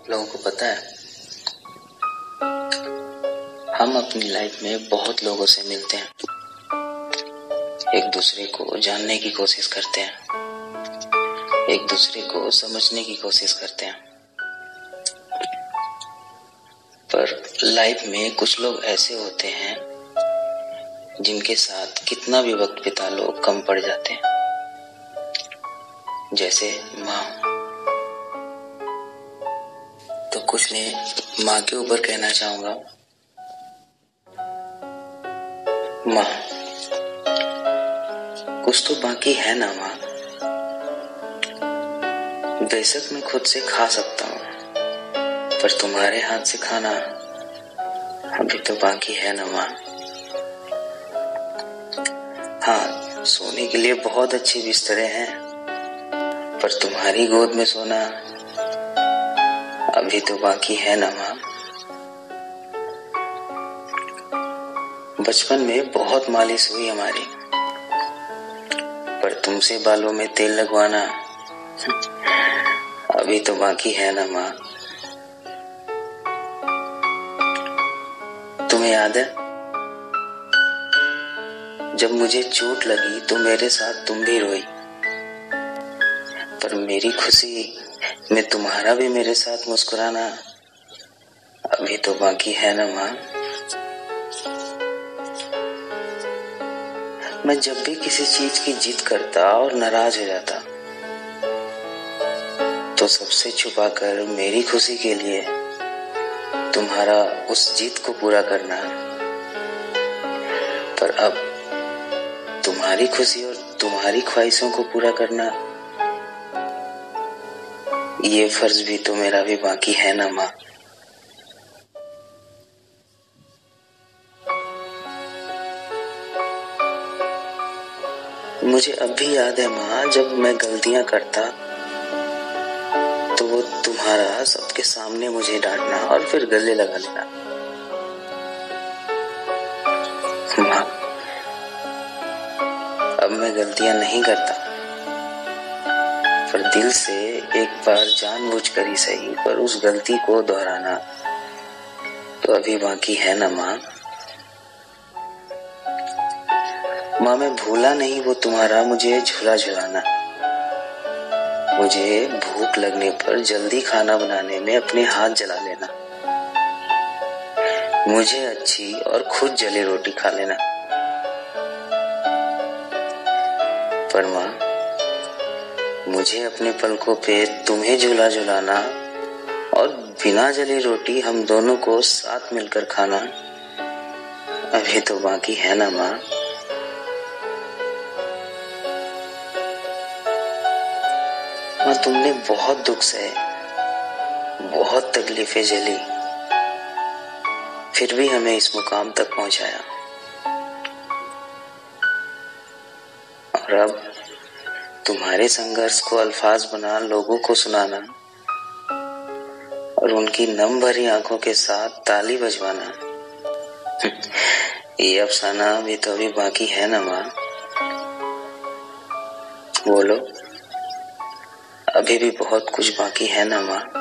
आप लोगों को पता है, हम अपनी लाइफ में बहुत लोगों से मिलते हैं। एक दूसरे को जानने की कोशिश करते हैं। एक दूसरे को समझने की कोशिश करते हैं। पर लाइफ में कुछ लोग ऐसे होते हैं, जिनके साथ कितना भी वक्त बिता लो, कम पड़ जाते हैं। जैसे माँ। कुछ नहीं। माँ के ऊपर कहना चाहूँगा। माँ, कुछ तो बाकी है ना माँ। बेशक मैं खुद से खा सकता हूँ, पर तुम्हारे हाथ से खाना अभी तो बाकी है ना माँ। हाँ सोने के लिए बहुत अच्छे बिस्तरे हैं, पर तुम्हारी गोद में सोना अभी तो बाकी है ना माँ। बचपन में बहुत मालिश हुई हमारी। पर तुमसे बालों में तेल लगवाना, अभी तो बाकी है ना माँ। तुम्हें याद है? जब मुझे चोट लगी तो मेरे साथ तुम भी रोई। पर मेरी खुशी में तुम्हारा भी मेरे साथ मुस्कुराना अभी तो बाकी है ना माँ? मैं जब भी किसी चीज़ की जिद करता और नाराज़ हो जाता तो सबसे छुपा कर मेरी खुशी के लिए तुम्हारा उस जीत को पूरा करना पर अब तुम्हारी खुशी और तुम्हारी ख्वाहिशों को पूरा करना ये फ़र्ज़ भी तो मेरा भी बाकी है ना माँ। मुझे अब भी याद है माँ, जब मैं गलतियाँ करता तो वो तुम्हारा सबके सामने मुझे डांटना और फिर गले लगा लेना। माँ, अब मैं गलतियाँ नहीं करता, पर दिल से एक बार जानबूझकर ही सही, पर उस गलती को दोहराना तो अभी बाकी है ना माँ? माँ, मैं भूला नहीं वो तुम्हारा, मुझे झूला झुलाना। मुझे भूख लगने पर जल्दी खाना बनाने में अपने हाथ जला लेना। मुझे अच्छी और खुद जली रोटी खा लेना। पर माँ मुझे अपने पलकों पे तुम्हें झूला झुलाना और बिना जली रोटी हम दोनों को साथ मिलकर खाना। अभी तो बाकी है ना माँ? माँ, तुमने बहुत दुख से बहुत तकलीफें झेली, फिर भी हमें इस मुकाम तक पहुँचाया। और अब तुम्हारे संघर्ष को अल्फाज बना, लोगों को सुनाना, और उनकी नम भरी आँखों के साथ ताली बजवाना। ये अफसाना अभी तो अभी बाकी है ना माँ? बोलो। अभी भी बहुत कुछ बाकी है ना माँ?